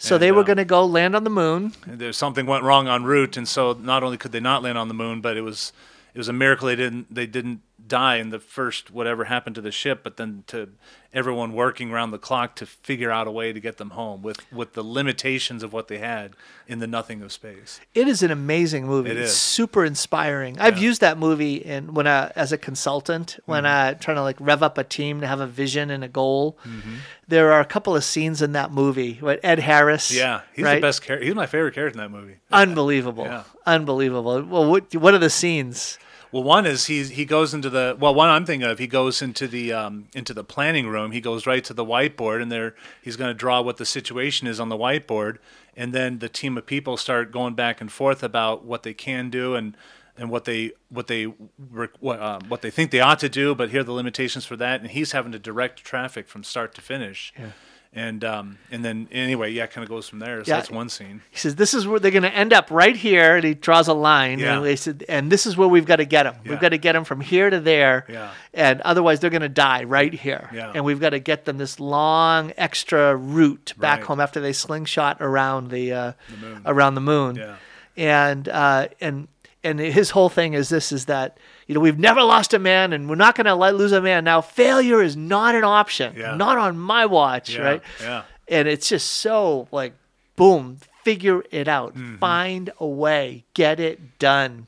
So And, they were uh, going to go land on the moon. There's something went wrong en route, and so not only could they not land on the moon, but it was it was a miracle they didn't they didn't die in the first whatever happened to the ship, but then to everyone working around the clock to figure out a way to get them home with with the limitations of what they had in the nothing of space. It is an amazing movie. It It's super inspiring. I've used that movie in when I, as a consultant when Mm-hmm. I trying to like rev up a team to have a vision and a goal. Mm-hmm. There are a couple of scenes in that movie. What Ed Harris? Yeah, he's right? the best character. He's my favorite character in that movie. Unbelievable. <laughs> Yeah. Unbelievable. Well, what what are the scenes? Well, one is he he goes into the well. One I'm thinking of, he goes into the um, into the planning room. He goes right to the whiteboard, and there he's going to draw what the situation is on the whiteboard. And then the team of people start going back and forth about what they can do and and what they what they what, uh, what they think they ought to do. But here are the limitations for that. And he's having to direct traffic from start to finish. Yeah. And um, and then anyway, yeah, kind of goes from there. So Yeah. that's one scene. He says, "This is where they're going to end up right here," and he draws a line. Yeah. And, he said, and this is where we've got to get them. Yeah. We've got to get them from here to there. Yeah. And otherwise, they're going to die right here. Yeah. And we've got to get them this long extra route back Right. home after they slingshot around the, uh, moon. around the moon. Yeah. And uh, and and his whole thing is this: is that you know we've never lost a man, and we're not going to let lose a man. Now failure is not an option. Yeah. Not on my watch. Yeah. Right Yeah. and it's just so like boom figure it out Mm-hmm. find a way get it done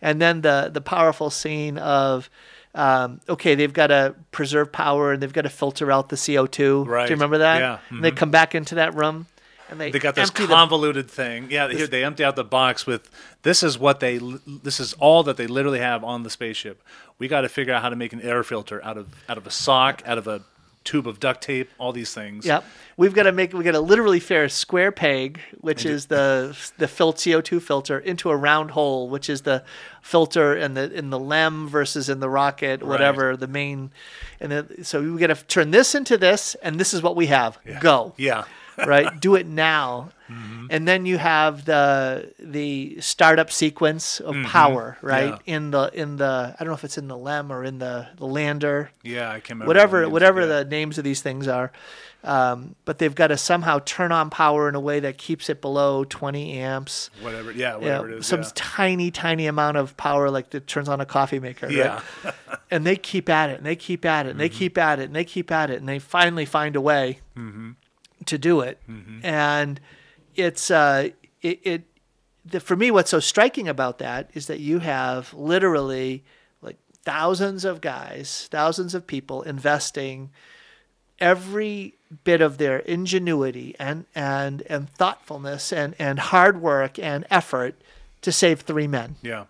and then the the powerful scene of um, okay they've got to preserve power and they've got to filter out the co2 do you remember that Yeah. and they come back into that room and they, They got this empty the- convoluted thing. Yeah, here they empty out the box with this is what they this is all that they literally have on the spaceship. We got to figure out how to make an air filter out of out of a sock, out of a tube of duct tape, all these things. Yep. We've got to make we got to literally fair a square peg, which is the the filled CO2 filter, into a round hole, which is the filter in the in the LEM versus in the rocket, whatever the main. And then, so we got to turn this into this, and this is what we have. Go. Yeah. Right? Do it now. And then you have the the startup sequence of power, right? Yeah. In the in the I don't know if it's in the LEM or in the, the lander Yeah, I can't remember. whatever the whatever the names of these things are. Um, but they've got to somehow turn on power in a way that keeps it below 20 amps. whatever. Yeah, You whatever know, it is. some yeah. tiny, tiny amount of power, like that turns on a coffee maker. right? Yeah. <laughs> and they keep at it, and they keep at it, and they Mm-hmm. keep at it, and they keep at it, and they finally find a way Mm-hmm. To do it. And it's uh, it, it the, for me, what's so striking about that is that you have literally like thousands of guys, thousands of people investing every bit of their ingenuity and and and thoughtfulness and and hard work and effort to save three men yeah.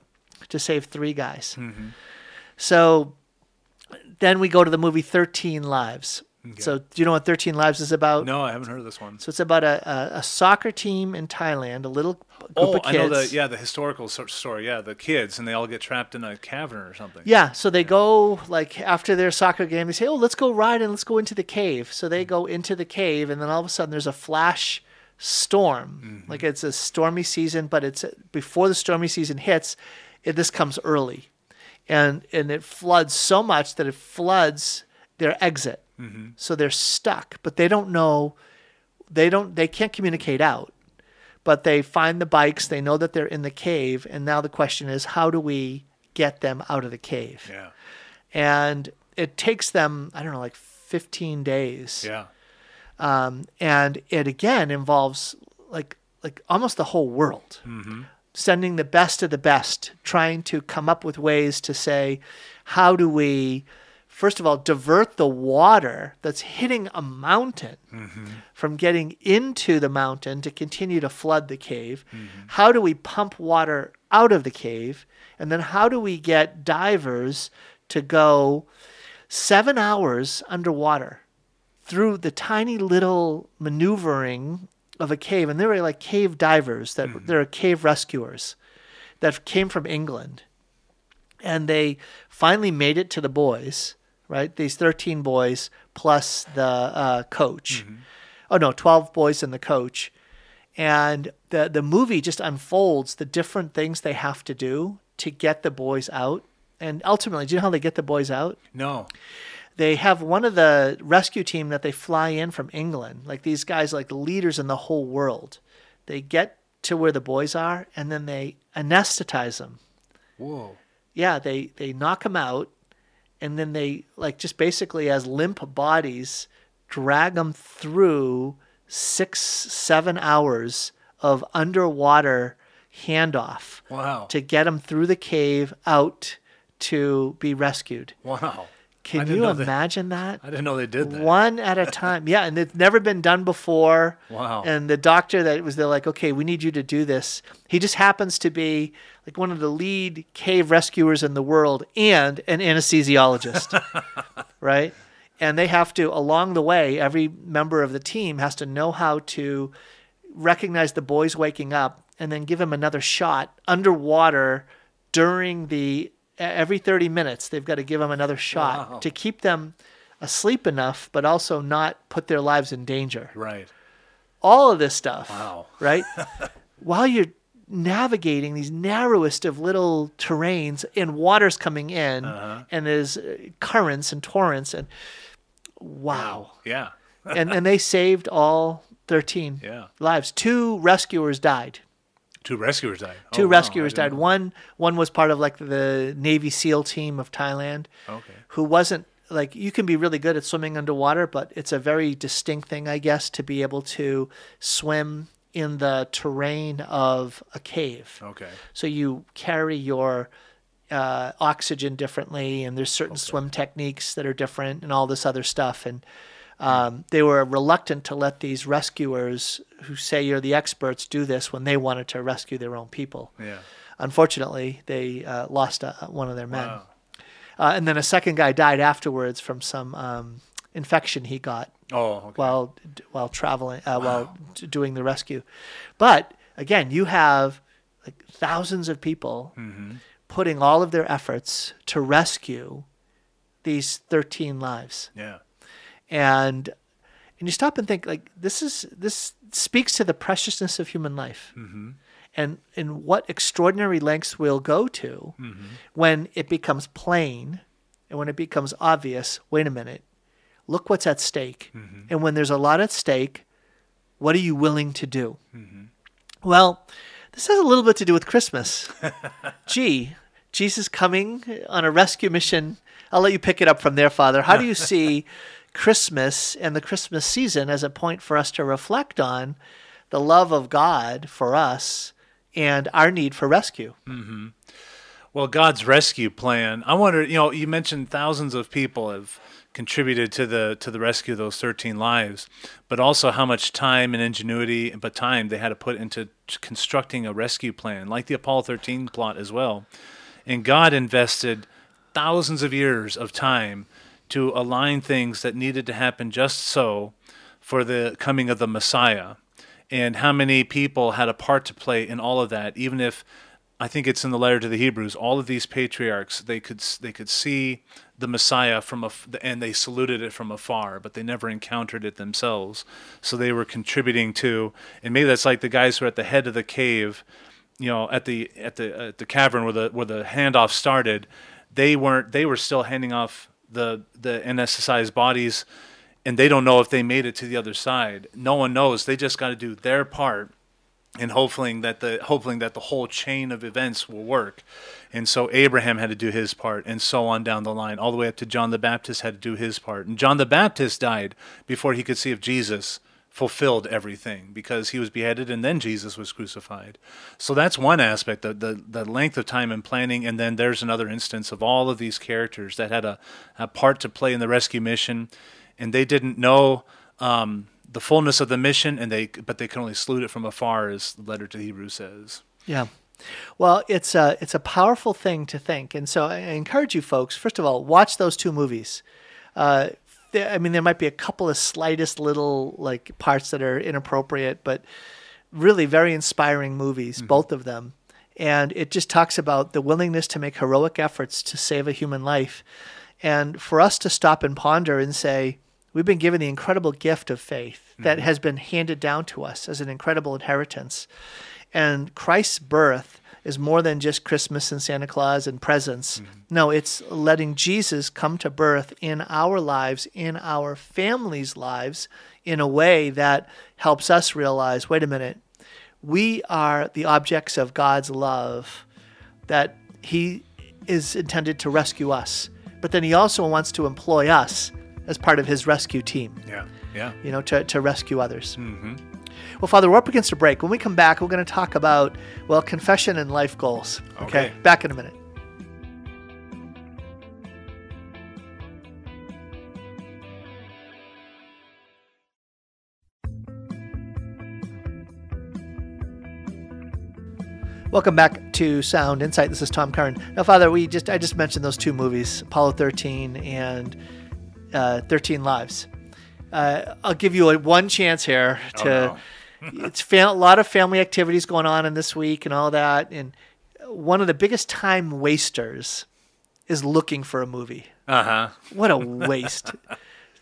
to save three guys. Mm-hmm. So then we go to the movie 13 Lives. So do you know what 13 Lives is about? No, I haven't heard of this one. So it's about a, a, a soccer team in Thailand, a little group Oh, of I kids. know the yeah the historical story. Yeah, the kids and they all get trapped in a cavern or something. Yeah, so they go like after their soccer game, they say, "Oh, let's go ride and let's go into the cave." So they hmm. go into the cave, and then all of a sudden there's a flash storm. Mm-hmm. Like it's a stormy season, but it's before the stormy season hits. It, this comes early, and and it floods so much that it floods their exit. So they're stuck, but they don't know. They don't. They can't communicate out. But they find the bikes. They know that they're in the cave, and now the question is, how do we get them out of the cave? Yeah. and it takes them I don't know like 15 days. Yeah. Um, and it again involves like like almost the whole world. Sending the best of the best, trying to come up with ways to say, how do we, first of all, divert the water that's hitting a mountain from getting into the mountain to continue to flood the cave? How do we pump water out of the cave? And then how do we get divers to go seven hours underwater through the tiny little maneuvering of a cave, and they were like cave divers that mm-hmm. they're cave rescuers that came from England, and they finally made it to the boys. Right, these thirteen boys plus the uh, coach. Oh no, twelve boys and the coach, and the the movie just unfolds the different things they have to do to get the boys out. And ultimately, do you know how they get the boys out? No. they have one of the rescue team that they fly in from England. Like these guys, like leaders in the whole world. They get to where the boys are, and then they anesthetize them. Whoa. Yeah, they they knock them out, and then they like just basically as limp bodies drag them through six seven hours of underwater handoff Wow. to get them through the cave out to be rescued. Wow. Can you imagine <laughs> that? I didn't know they did that. One at a <laughs> time. Yeah, and it's never been done before. Wow. And the doctor that was there, like, okay, we need you to do this. He just happens to be like one of the lead cave rescuers in the world and an anesthesiologist, <laughs> right? And they have to, along the way, every member of the team has to know how to recognize the boys waking up and then give him another shot underwater during the every 30 minutes they've got to give them another shot Wow. to keep them asleep enough but also not put their lives in danger Right. all of this stuff Wow. right <laughs> while you're navigating these narrowest of little terrains and water's coming in Uh-huh. and there's uh, currents and torrents and wow Yeah. and and they saved all 13 <laughs> Yeah. lives two rescuers died Two rescuers died. two Oh, rescuers I died one one was part of like the navy seal team of thailand Okay. who wasn't like you can be really good at swimming underwater but it's a very distinct thing i guess to be able to swim in the terrain of a cave Okay. so you carry your uh, oxygen differently, and there's certain swim techniques that are different, and all this other stuff. And um, they were reluctant to let these rescuers, who say you're the experts, do this when they wanted to rescue their own people. Yeah. Unfortunately, they uh, lost uh, one of their men, Wow. uh, and then a second guy died afterwards from some um, infection he got Oh, okay. while while traveling uh, while d- doing the rescue. But again, you have like thousands of people Mm-hmm. putting all of their efforts to rescue these 13 lives. yeah. And and you stop and think like this is this speaks to the preciousness of human life. Mm-hmm. And and what extraordinary lengths we'll go to Mm-hmm. when it becomes plain and when it becomes obvious, wait a minute, look what's at stake. Mm-hmm. And when there's a lot at stake, what are you willing to do? Mm-hmm. Well, this has a little bit to do with Christmas. <laughs> Gee, Jesus coming on a rescue mission. I'll let you pick it up from there, Father. How do you see <laughs> Christmas and the Christmas season as a point for us to reflect on the love of God for us and our need for rescue? Mm-hmm. Well, God's rescue plan. I wonder. You know, you mentioned thousands of people have contributed to the to the rescue of those 13 lives, but also how much time and ingenuity, but time they had to put into constructing a rescue plan, like the Apollo 13 plot as well. And God invested thousands of years of time to align things that needed to happen just so for the coming of the Messiah. And how many people had a part to play in all of that, even if I think it's in the letter to the Hebrews. All of these patriarchs, they could they could see the Messiah from a, and they saluted it from afar, but they never encountered it themselves. So they were contributing to, and maybe that's like the guys who are at the head of the cave, you know, at the at the at the cavern where the where the handoff started. They weren't. They were still handing off the the anesthetized bodies, and they don't know if they made it to the other side. No one knows. They just got to do their part and hoping that the hoping that the whole chain of events will work. And so Abraham had to do his part, and so on down the line, all the way up to John the Baptist had to do his part. And John the Baptist died before he could see if Jesus fulfilled everything because he was beheaded and then Jesus was crucified. So that's one aspect, the, the, the length of time and planning. And then there's another instance of all of these characters that had a, a part to play in the rescue mission, and they didn't know um, the fullness of the mission, and they but they can only salute it from afar, as the letter to Hebrews says. Yeah. Well, it's a it's a powerful thing to think, and so I encourage you folks. First of all, watch those two movies. Uh, there, I mean, there might be a couple of slightest little like parts that are inappropriate, but really very inspiring movies, mm-hmm. both of them. And it just talks about the willingness to make heroic efforts to save a human life, and for us to stop and ponder and say, we've been given the incredible gift of faith that mm-hmm. has been handed down to us as an incredible inheritance. And Christ's birth is more than just Christmas and Santa Claus and presents. Mm-hmm. No, it's letting Jesus come to birth in our lives, in our families' lives, in a way that helps us realize wait a minute, we are the objects of God's love, that He is intended to rescue us. but then he also wants to employ us as part of his rescue team, Yeah. Yeah. you know, to, to rescue others. Mm-hmm. Well, Father, we're up against a break. When we come back, we're going to talk about, well, confession and life goals. Okay. Back in a minute. Welcome back to Sound Insight. This is Tom Curran. Now, Father, we just I just mentioned those two movies, Apollo 13 and uh, 13 Lives. Uh, I'll give you a one chance here to. <laughs> it's fam- a lot of family activities going on in this week and all that, and one of the biggest time wasters is looking for a movie. Uh huh. What a <laughs> waste.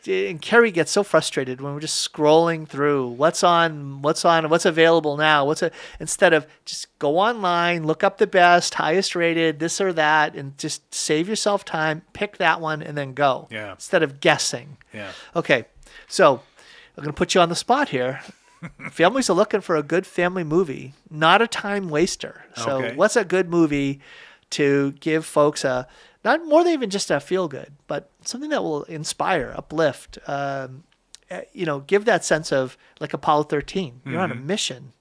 and Carrie gets so frustrated when we're just scrolling through what's on, what's on, what's available now. What's a, instead of just go online, look up the best, highest rated, this or that, and just save yourself time, pick that one, and then go. Yeah. Instead of guessing. Yeah. Okay, so I'm going to put you on the spot here. <laughs> Families are looking for a good family movie, not a time waster. So, Okay. what's a good movie to give folks a not more than even just a feel good, but something that will inspire, uplift, um, uh, you know, give that sense of like Apollo 13. You're on a mission.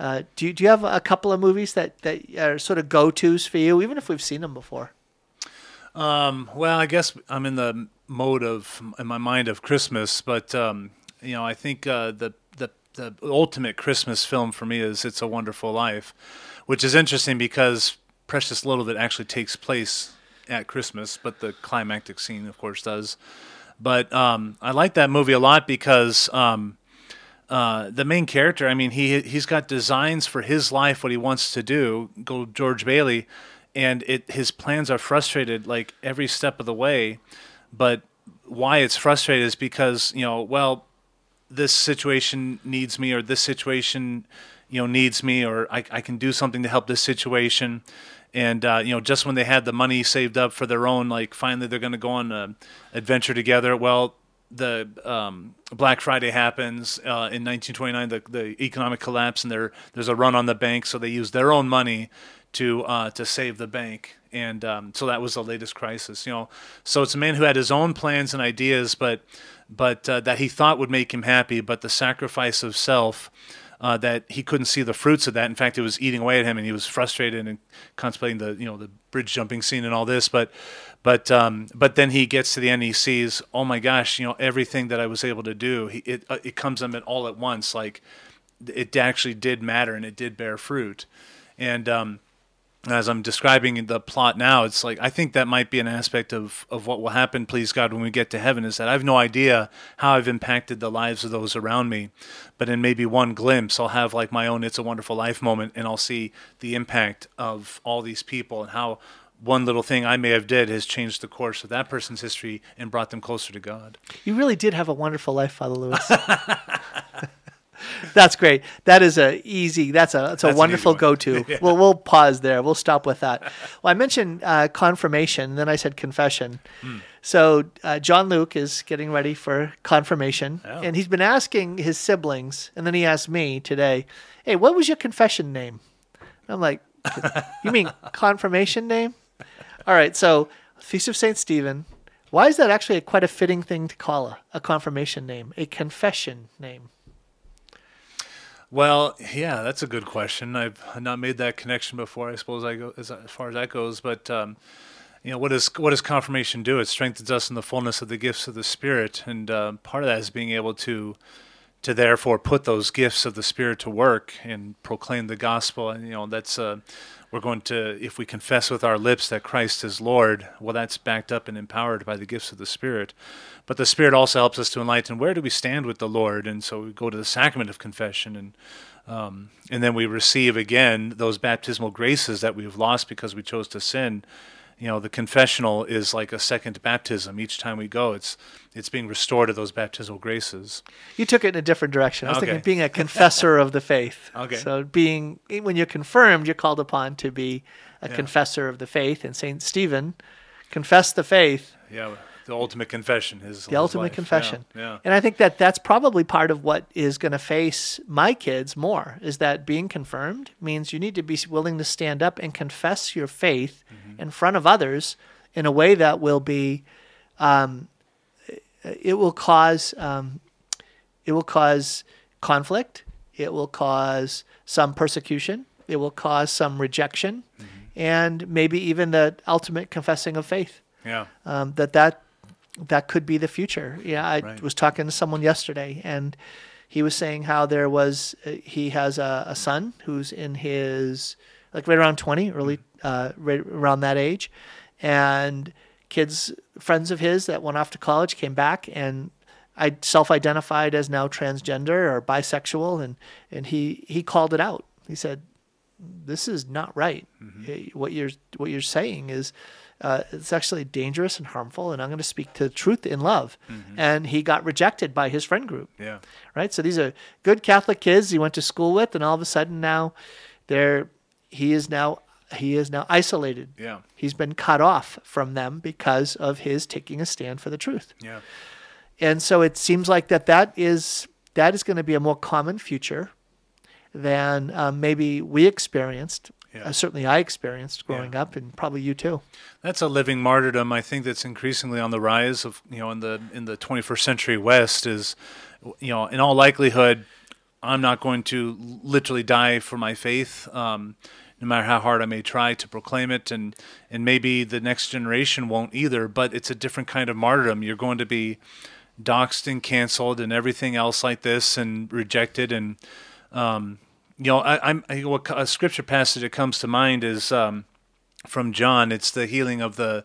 Uh, do, you, do you have a couple of movies that, that are sort of go tos for you, even if we've seen them before? Um, well, I guess I'm in the mode of in my mind of Christmas, but um, you know, I think uh, the the the ultimate Christmas film for me is "It's a Wonderful Life," which is interesting because precious little it actually takes place at Christmas, but the climactic scene, of course, does. But um, I like that movie a lot because um, uh, the main character, I mean, he he's got designs for his life, what he wants to do. Go George Bailey, and it his plans are frustrated like every step of the way. But why it's frustrated is because you know, well, this situation needs me, or this situation, you know, needs me, or I, I can do something to help this situation. And uh, you know, just when they had the money saved up for their own, like finally they're going to go on an adventure together. Well, the um, Black Friday happens uh, in 1929, the, the economic collapse, and there there's a run on the bank, so they use their own money to uh, to save the bank, and um, so that was the latest crisis. You know, so it's a man who had his own plans and ideas, but but uh, that he thought would make him happy, but the sacrifice of self. Uh, that he couldn't see the fruits of that. In fact, it was eating away at him, and he was frustrated and contemplating the you know the bridge jumping scene and all this. But but um, but then he gets to the end, he sees, oh my gosh, you know everything that I was able to do. He, it uh, it comes him all at once, like it actually did matter and it did bear fruit. And um, as I'm describing the plot now, it's like I think that might be an aspect of, of what will happen, please God, when we get to heaven, is that I have no idea how I've impacted the lives of those around me. But in maybe one glimpse, I'll have like my own It's a Wonderful Life moment and I'll see the impact of all these people and how one little thing I may have did has changed the course of that person's history and brought them closer to God. You really did have a wonderful life, Father Lewis. <laughs> that's great. That is a easy. That's a that's a That's an wonderful go-to. <laughs> Well, we'll pause there. We'll stop with that. Well, I mentioned uh, confirmation, then I said confession. Hmm. So uh, John Luke is getting ready for confirmation, Oh. and he's been asking his siblings, and then he asked me today, "Hey, what was your confession name?" And I'm like, "You mean <laughs> confirmation name?" All right. So Feast of Saint Stephen. Why is that actually a, quite a fitting thing to call a, a confirmation name, a confession name? Well, yeah, that's a good question. I've not made that connection before. I suppose I go as, as far as that goes, but um, you know, what does what does confirmation do? It strengthens us in the fullness of the gifts of the Spirit, and uh, part of that is being able to to therefore put those gifts of the Spirit to work and proclaim the gospel. And you know, that's uh, we're going to if we confess with our lips that Christ is Lord. Well, that's backed up and empowered by the gifts of the Spirit. But the Spirit also helps us to enlighten where do we stand with the Lord, and so we go to the sacrament of confession and. Um, and then we receive again those baptismal graces that we've lost because we chose to sin. You know, the confessional is like a second baptism. Each time we go, it's it's being restored to those baptismal graces. You took it in a different direction. I was thinking being a confessor of the faith. <laughs> Okay. So being when you're confirmed, you're called upon to be a confessor of the faith. And Saint Stephen confessed the faith, Yeah, the ultimate confession is the ultimate confession. Yeah, And I think that that's probably part of what is going to face my kids more is that being confirmed means you need to be willing to stand up and confess your faith Mm-hmm. in front of others in a way that will be, um, it will cause, um, it will cause conflict. It will cause some persecution. It will cause some rejection, and maybe even the ultimate confessing of faith. Yeah. Um, that that that could be the future. Yeah, I Right. was talking to someone yesterday, and he was saying how there was uh, he has a, a son who's in his like right around twenty, early uh, right around that age, and kids friends of his that went off to college came back and I self-identified as now transgender or bisexual, and and he he called it out. He said, "This is not right. Eh, What you're what you're saying is." Uh, it's actually dangerous and harmful, and I'm going to speak to the truth in love. And he got rejected by his friend group Yeah. right? So these are good Catholic kids he went to school with, and all of a sudden now, they're he is now he is now isolated. Yeah. He's been cut off from them because of his taking a stand for the truth. Yeah. And so it seems like that that is that is going to be a more common future than um, maybe we experienced. Yeah. Uh, certainly, I experienced growing up, and probably you too. That's a living martyrdom. I think that's increasingly on the rise of you know in the in the 21st century West is you know in all likelihood I'm not going to literally die for my faith. Um, no matter how hard I may try to proclaim it, and and maybe the next generation won't either. But it's a different kind of martyrdom. You're going to be doxed and canceled and everything else like this, and rejected. And um, you know, I, what a scripture passage that comes to mind is. Um, from John. It's the healing of the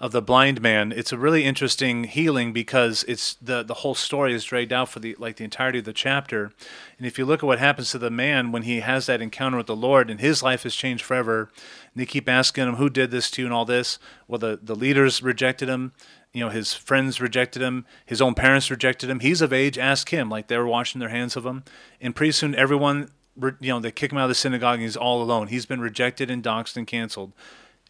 of the blind man. It's a really interesting healing because it's the the whole story is dragged out for the like the entirety of the chapter. And if you look at what happens to the man when he has that encounter with the Lord and his life has changed forever, and they keep asking him who did this to you and all this. Well, the the leaders rejected him. You know, his friends rejected him. His own parents rejected him. He's of age. Ask him. Like they were washing their hands of him. And pretty soon, everyone, you know, they kick him out of the synagogue and he's all alone. He's been rejected and doxxed and canceled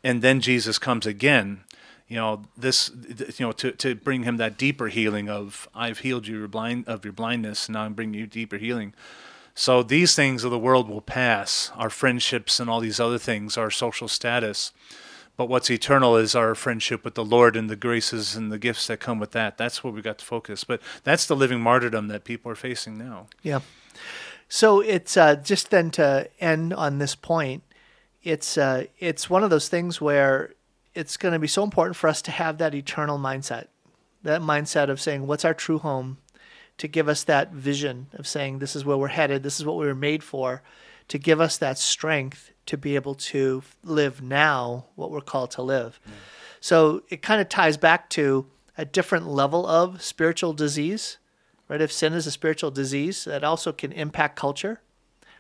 and then Jesus comes again. You know this, you know, to, to bring him that deeper healing of I've healed you your blind of your blindness, and now I'm bringing you deeper healing. So these things of the world will pass, our friendships and all these other things, our social status. But what's eternal is our friendship with the Lord and the graces and the gifts that come with that. That's where we got to focus. But that's the living martyrdom that people are facing now. Yeah. So it's uh, just then to end on this point. It's uh, it's one of those things where it's going to be so important for us to have that eternal mindset, that mindset of saying, "What's our true home?" To give us that vision of saying, "This is where we're headed. This is what we were made for." To give us that strength to be able to live now what we're called to live. So it kind of ties back to a different level of spiritual disease right? If sin is a spiritual disease, that also can impact culture.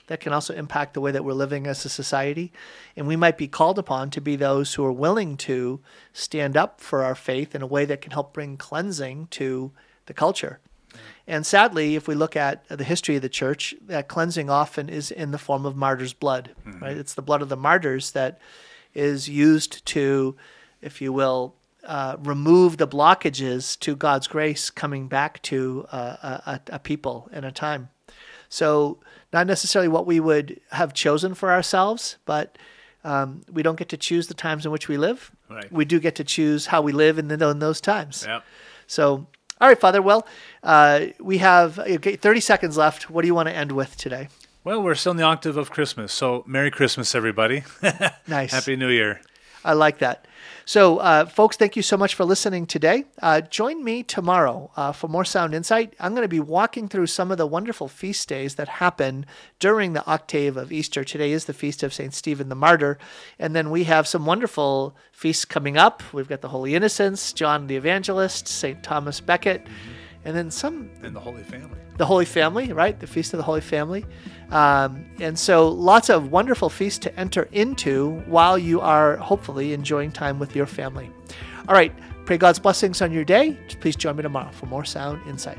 That can also impact the way that we're living as a society. And we might be called upon to be those who are willing to stand up for our faith in a way that can help bring cleansing to the culture. And sadly, if we look at the history of the church, that cleansing often is in the form of martyrs' blood, hmm. right? It's the blood of the martyrs that is used to, if you will, uh, remove the blockages to God's grace coming back to uh, a, a people in a time. So, not necessarily what we would have chosen for ourselves, but um, we don't get to choose the times in which we live. Right. We do get to choose how we live in, the, in those times. So, all right, Father. Well, uh, we have okay, 30 seconds left. What do you want to end with today? Well, we're still in the octave of Christmas, so Merry Christmas, everybody. <laughs> Nice. Happy New Year. I like that. So, uh, folks, thank you so much for listening today. Uh, join me tomorrow uh, for more Sound Insight. I'm going to be walking through some of the wonderful feast days that happen during the octave of Easter. Today is the feast of St. Stephen the Martyr. And then we have some wonderful feasts coming up. We've got the Holy Innocents, John the Evangelist, St. Thomas Becket, and then some And the Holy Family. the Holy Family, right? The Feast of the Holy Family. Um, and so lots of wonderful feasts to enter into while you are hopefully enjoying time with your family. All right. Pray God's blessings on your day. Please join me tomorrow for more sound insight.